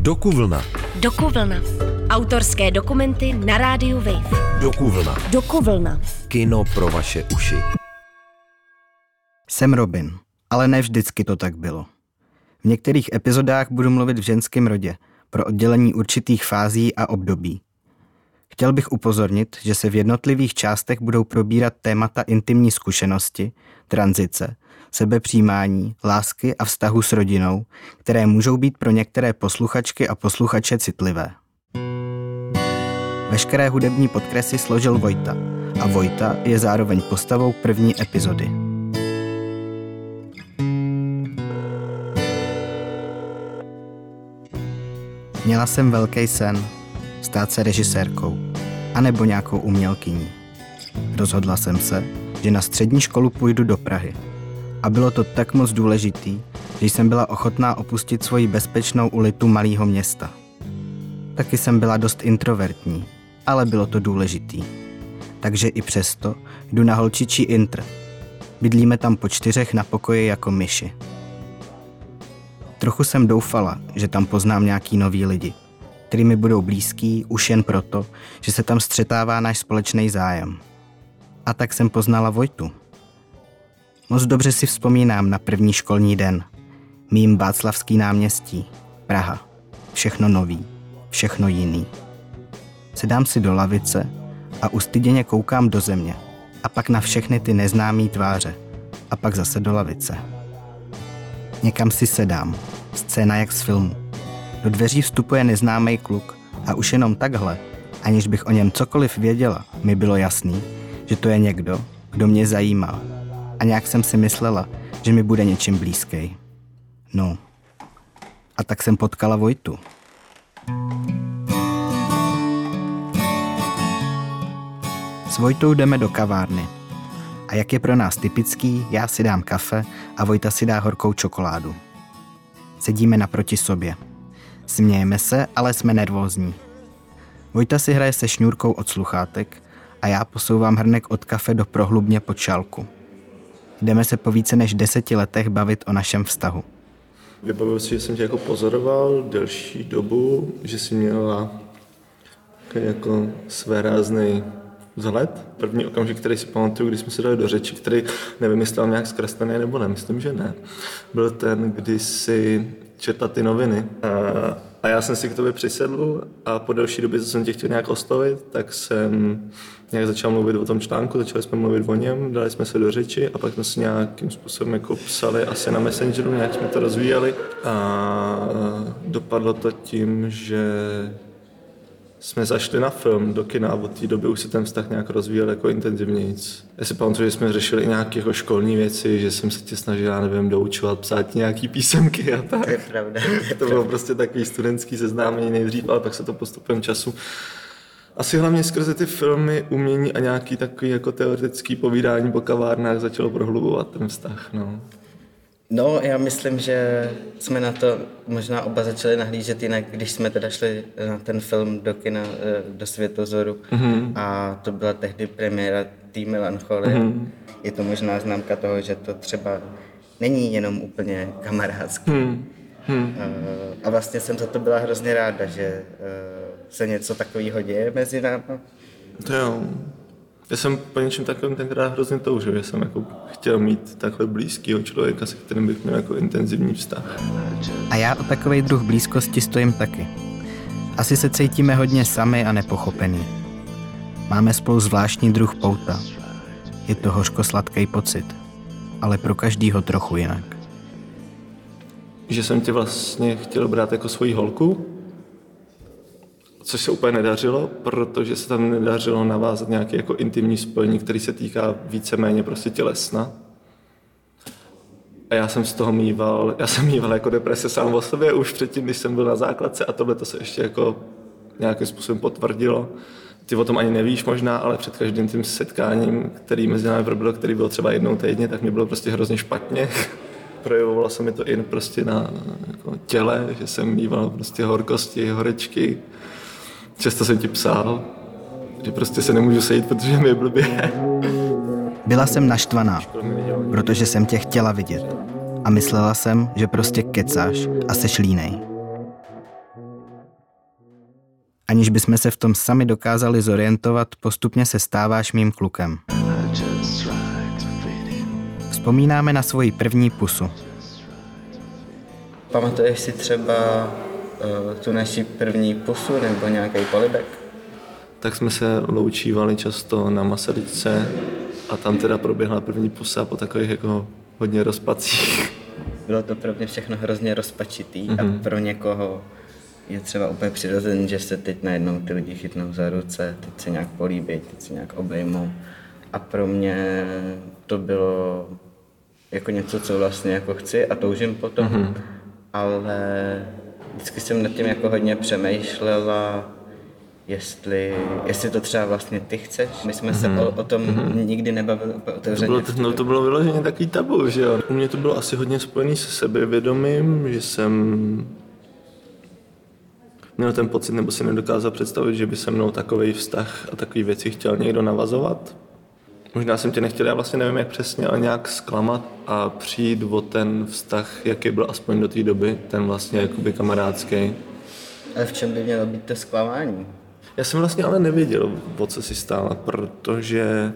Dokuvlna. Dokuvlna. Autorské dokumenty na rádiu Wave. Dokuvlna. Dokuvlna. Kino pro vaše uši. Jsem Robin, ale ne vždycky to tak bylo. V některých epizodách budu mluvit v ženském rodě, pro oddělení určitých fází a období. Chtěl bych upozornit, že se v jednotlivých částech budou probírat témata intimní zkušenosti, tranzice, sebepřijímání, lásky a vztahu s rodinou, které můžou být pro některé posluchačky a posluchače citlivé. Veškeré hudební podkresy složil Vojta a Vojta je zároveň postavou první epizody. Měla jsem velký sen stát se režisérkou anebo nějakou umělkyní. Rozhodla jsem se, že na střední školu půjdu do Prahy. A bylo to tak moc důležitý, že jsem byla ochotná opustit svoji bezpečnou ulitu malého města. Taky jsem byla dost introvertní, ale bylo to důležitý. Takže i přesto jdu na holčičí intr. Bydlíme tam po čtyřech na pokoji jako myši. Trochu jsem doufala, že tam poznám nějaký nový lidi, který mi budou blízký už jen proto, že se tam střetává náš společný zájem. A tak jsem poznala Vojtu. Moc dobře si vzpomínám na první školní den. Mým Václavský náměstí, Praha. Všechno nový, všechno jiný. Sedám si do lavice a ustyděně koukám do země. A pak na všechny ty neznámý tváře. A pak zase do lavice. Někam si sedám. Scéna jak z filmu. Do dveří vstupuje neznámý kluk a už jenom takhle, aniž bych o něm cokoliv věděla, mi bylo jasný, že to je někdo, kdo mě zajímal. A nějak jsem si myslela, že mi bude něčím blízký. No. A tak jsem potkala Vojtu. S Vojtou jdeme do kavárny. A jak je pro nás typický, já si dám kafe a Vojta si dá horkou čokoládu. Sedíme naproti sobě. Smějeme se, ale jsme nervózní. Vojta si hraje se šňůrkou od sluchátek a já posouvám hrnek od kafe do prohlubně pod šálku. Jdeme se po více než deseti letech bavit o našem vztahu. Vybavuji si, že jsem tě jako pozoroval delší dobu, že jsi měla jako své rázný vzhled. První okamžik, který si pamatuju, když jsme se dali do řeči, který nevím, jestli nějak zkreslený nebo ne, myslím, že ne, byl ten, kdy si četla ty noviny. A, a já jsem si k tobě přisedl a po delší době, co jsem tě chtěl nějak oslovit, tak jsem nějak začal mluvit o tom článku, začali jsme mluvit o něm, dali jsme se do řeči a pak jsme si nějakým způsobem jako psali asi na Messengeru, nějak jsme to rozvíjeli a dopadlo to tím, že jsme zašli na film do kina a od té doby už se ten vztah nějak rozvíjel jako intenzivněji. Já si pamatuju, že jsme řešili i nějaké jako školní věci, že jsem se tě snažil, já nevím, doučovat, psát nějaký písemky a tak. To je pravda. To bylo prostě takový studentský seznámení nejdřív, ale pak se to postupem času asi hlavně skrze ty filmy, umění a nějaký takový jako teoretický povídání po kavárnách začalo prohlubovat ten vztah. No. No, já myslím, že jsme na to možná oba začali nahlížet jinak, když jsme teda šli na ten film do kina, eh, do Světozoru mm-hmm. a to byla tehdy premiéra té Melancholie. Mm-hmm. Je to možná známka toho, že to třeba není jenom úplně kamarádský. Mm-hmm. A vlastně jsem za to byla hrozně ráda, že eh, se něco takového děje mezi námi. To jo. Já jsem po něčem takovém tenkrát hrozně toužil, že jsem jako chtěl mít takhle blízkého člověka, se kterým bych měl jako intenzivní vztah. A já o takový druh blízkosti stojím taky. Asi se cítíme hodně sami a nepochopený. Máme spolu zvláštní druh pouta. Je to hořko-sladký pocit, ale pro každýho trochu jinak. Že jsem tě vlastně chtěl brát jako svoji holku, což se úplně nedařilo, protože se tam nedařilo navázat nějaké jako intimní spojení, který se týká víceméně prostě tělesna. A já jsem z toho mýval, já jsem mýval jako deprese sám o sobě už předtím, když jsem byl na základce a tohle to se ještě jako nějakým způsobem potvrdilo. Ty o tom ani nevíš možná, ale před každým tím setkáním, který mezi námi proběhlo, který byl třeba jednou týdně, tak mi bylo prostě hrozně špatně. Projevovalo se mi to i prostě na jako těle, že jsem mýval prostě horkosti, horečky, Často jsem ti psal, že prostě se nemůžu sejít, protože mi je blbě. Byla jsem naštvaná, protože jsem tě chtěla vidět. A myslela jsem, že prostě kecáš a seš línej. Aniž bychom se v tom sami dokázali zorientovat, postupně se stáváš mým klukem. Vzpomínáme na svoji první pusu. Pamatuješ si třeba tu naši první pusu nebo nějaký polibek? Tak jsme se loučívali často na Masaryčce a tam teda proběhla první pusa po takových jako hodně rozpacích. Bylo to pro mě všechno hrozně rozpačitý mm-hmm. a pro někoho je třeba úplně přirozený, že se teď najednou ty lidi chytnou za ruce, teď se nějak políbí, teď se nějak obejmou. A pro mě to bylo jako něco, co vlastně jako chci a toužím potom, mm-hmm. ale vždycky jsem nad tím jako hodně přemýšlela, jestli, jestli to třeba vlastně ty chceš. My jsme se mm-hmm. o, o tom mm-hmm. nikdy nebavili otevřeně. To bylo, no, to bylo vyloženě takový tabu, že jo. U mě to bylo asi hodně spojený se sebevědomím, že jsem měl ten pocit, nebo si nedokázal představit, že by se mnou takový vztah a takové věci chtěl někdo navazovat. Možná jsem tě nechtěl, já vlastně nevím jak přesně, ale nějak zklamat a přijít o ten vztah, jaký byl aspoň do té doby, ten vlastně jakoby kamarádský. Ale v čem by mělo být to zklamání? Já jsem vlastně ale nevěděl, o co si stála, protože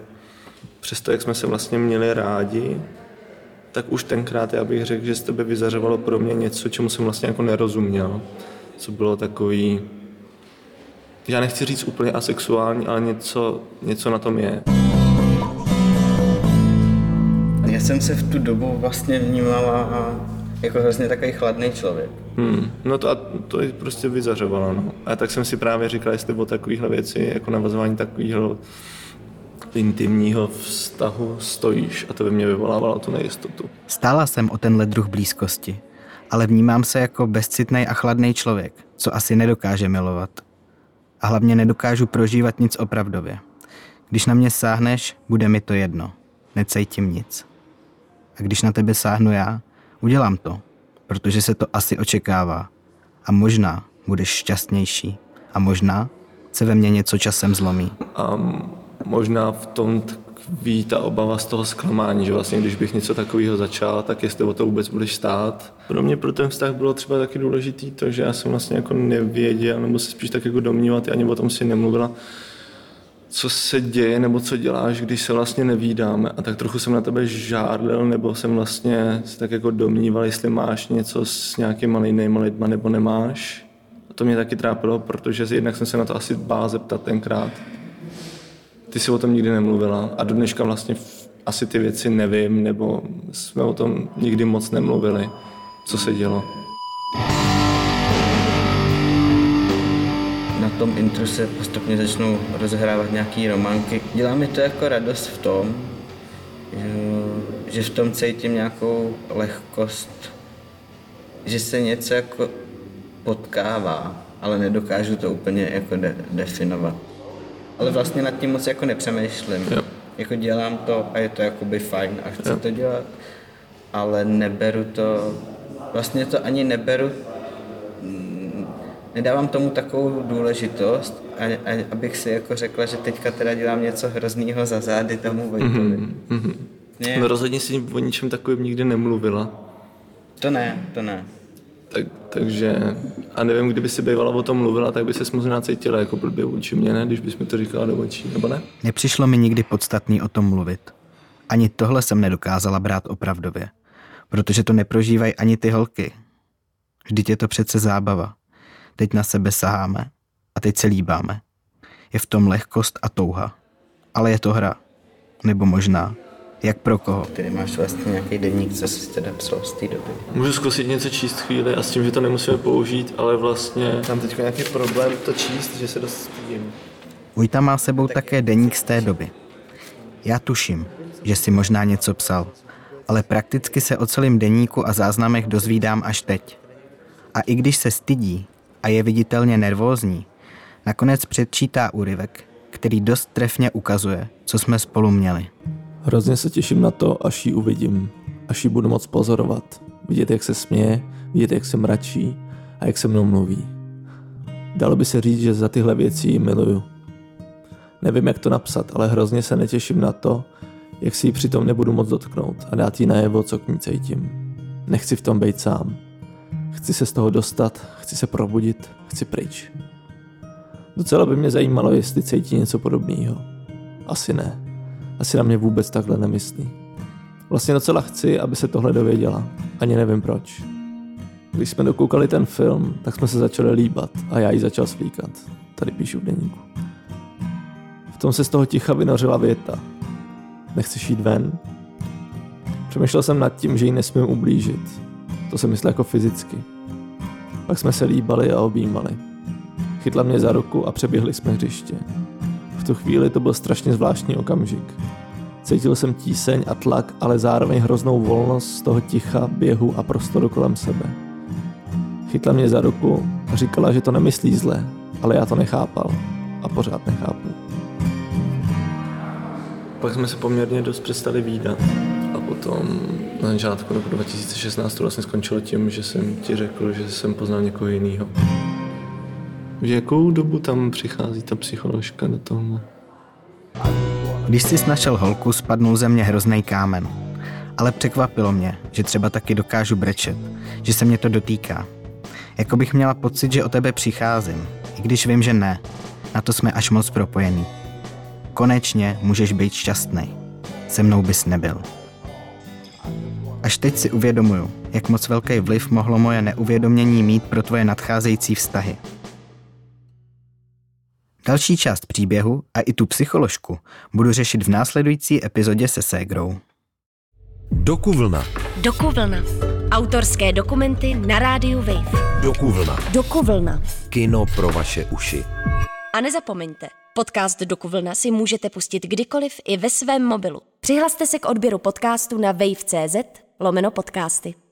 přesto, jak jsme se vlastně měli rádi, tak už tenkrát já bych řekl, že z tebe vyzařovalo pro mě něco, čemu jsem vlastně jako nerozuměl. Co bylo takový, já nechci říct úplně asexuální, ale něco, něco na tom je. Jsem se v tu dobu vlastně vnímala jako hrozně takový chladný člověk. Hmm, no to, a to je prostě vyzařovalo, no. A tak jsem si právě říkal, jestli o takovýchhle věci, jako navazování takového intimního vztahu stojíš a to by mě vyvolávalo tu nejistotu. Stála jsem o tenhle druh blízkosti, ale vnímám se jako bezcitný a chladný člověk, co asi nedokáže milovat. A hlavně nedokážu prožívat nic opravdově. Když na mě sáhneš, bude mi to jedno. Necejtím nic. A když na tebe sáhnu já, udělám to, protože se to asi očekává. A možná budeš šťastnější. A možná se ve mně něco časem zlomí. A možná v tom tkví ta obava z toho zklamání, že vlastně když bych něco takového začal, tak jestli o to vůbec budeš stát. Pro mě pro ten vztah bylo třeba taky důležitý to, že já jsem vlastně jako nevěděl, nebo se spíš tak jako domnívat, ani o tom si nemluvila, co se děje nebo co děláš, když se vlastně nevídáme. A tak trochu jsem na tebe žádlil, nebo jsem vlastně si tak jako domníval, jestli máš něco s nějakýma jinýma lidma nebo nemáš. A to mě taky trápilo, protože jednak jsem se na to asi bál zeptat tenkrát. Ty jsi o tom nikdy nemluvila a do dneška vlastně asi ty věci nevím, nebo jsme o tom nikdy moc nemluvili, co se dělo. Tom intru se postupně začnou rozehrávat nějaký románky. Dělá mi to jako radost v tom, že v tom cítím nějakou lehkost, že se něco jako potkává, ale nedokážu to úplně jako de- definovat. Ale vlastně nad tím moc jako nepřemýšlím. Jo. Jako dělám to a je to jakoby fajn a chci jo. to dělat, ale neberu to, vlastně to ani neberu nedávám tomu takovou důležitost, a, a, abych si jako řekla, že teďka teda dělám něco hroznýho za zády tomu Vojtovi. Mm-hmm. No rozhodně si o ničem takovým nikdy nemluvila. To ne, to ne. Tak, takže, a nevím, kdyby si bývala o tom mluvila, tak by se možná cítila jako blbě vůči mě, ne? Když bys mi to říkala do očí, nebo ne? Nepřišlo mi nikdy podstatný o tom mluvit. Ani tohle jsem nedokázala brát opravdově, protože to neprožívají ani ty holky. Vždyť je to přece zábava teď na sebe saháme a teď se líbáme. Je v tom lehkost a touha. Ale je to hra. Nebo možná. Jak pro koho? Ty máš vlastně nějaký denník, co jsi teda psal z té doby. Můžu zkusit něco číst chvíli a s tím, že to nemusíme použít, ale vlastně... Tam teď nějaký problém to číst, že se dost stydím. Ujta má sebou také deník z té doby. Já tuším, že si možná něco psal, ale prakticky se o celém deníku a záznamech dozvídám až teď. A i když se stydí, a je viditelně nervózní, nakonec předčítá úryvek, který dost trefně ukazuje, co jsme spolu měli. Hrozně se těším na to, až ji uvidím, až ji budu moc pozorovat, vidět, jak se směje, vidět, jak se mračí a jak se mnou mluví. Dalo by se říct, že za tyhle věci ji miluju. Nevím, jak to napsat, ale hrozně se netěším na to, jak si ji přitom nebudu moc dotknout a dát jí najevo, co k ní cítím. Nechci v tom být sám. Chci se z toho dostat, chci se probudit, chci pryč. Docela by mě zajímalo, jestli cítí něco podobného. Asi ne. Asi na mě vůbec takhle nemyslí. Vlastně docela chci, aby se tohle dověděla. Ani nevím proč. Když jsme dokoukali ten film, tak jsme se začali líbat a já jí začal svlíkat. Tady píšu v deníku. V tom se z toho ticha vynořila věta. Nechceš jít ven? Přemýšlel jsem nad tím, že jí nesmím ublížit. To se myslel jako fyzicky. Pak jsme se líbali a objímali. Chytla mě za ruku a přeběhli jsme hřiště. V tu chvíli to byl strašně zvláštní okamžik. Cítil jsem tíseň a tlak, ale zároveň hroznou volnost z toho ticha, běhu a prostoru kolem sebe. Chytla mě za ruku a říkala, že to nemyslí zle, ale já to nechápal a pořád nechápu. Pak jsme se poměrně dost přestali výdat. Potom na začátku roku 2016 to vlastně skončilo tím, že jsem ti řekl, že jsem poznal někoho jiného. V jakou dobu tam přichází ta psycholožka do toho? Když jsi našel holku, spadnul ze mě hrozný kámen. Ale překvapilo mě, že třeba taky dokážu brečet, že se mě to dotýká. Jako bych měla pocit, že o tebe přicházím, i když vím, že ne. Na to jsme až moc propojení. Konečně můžeš být šťastný. Se mnou bys nebyl. Až teď si uvědomuju, jak moc velký vliv mohlo moje neuvědomění mít pro tvoje nadcházející vztahy. Další část příběhu a i tu psycholožku budu řešit v následující epizodě se Ségrou. Dokuvlna. Dokuvlna. Autorské dokumenty na rádiu Wave. Dokuvlna. Dokuvlna. Kino pro vaše uši. A nezapomeňte, podcast Dokuvlna si můžete pustit kdykoliv i ve svém mobilu. Přihlaste se k odběru podcastu na wave.cz lomeno podcasty.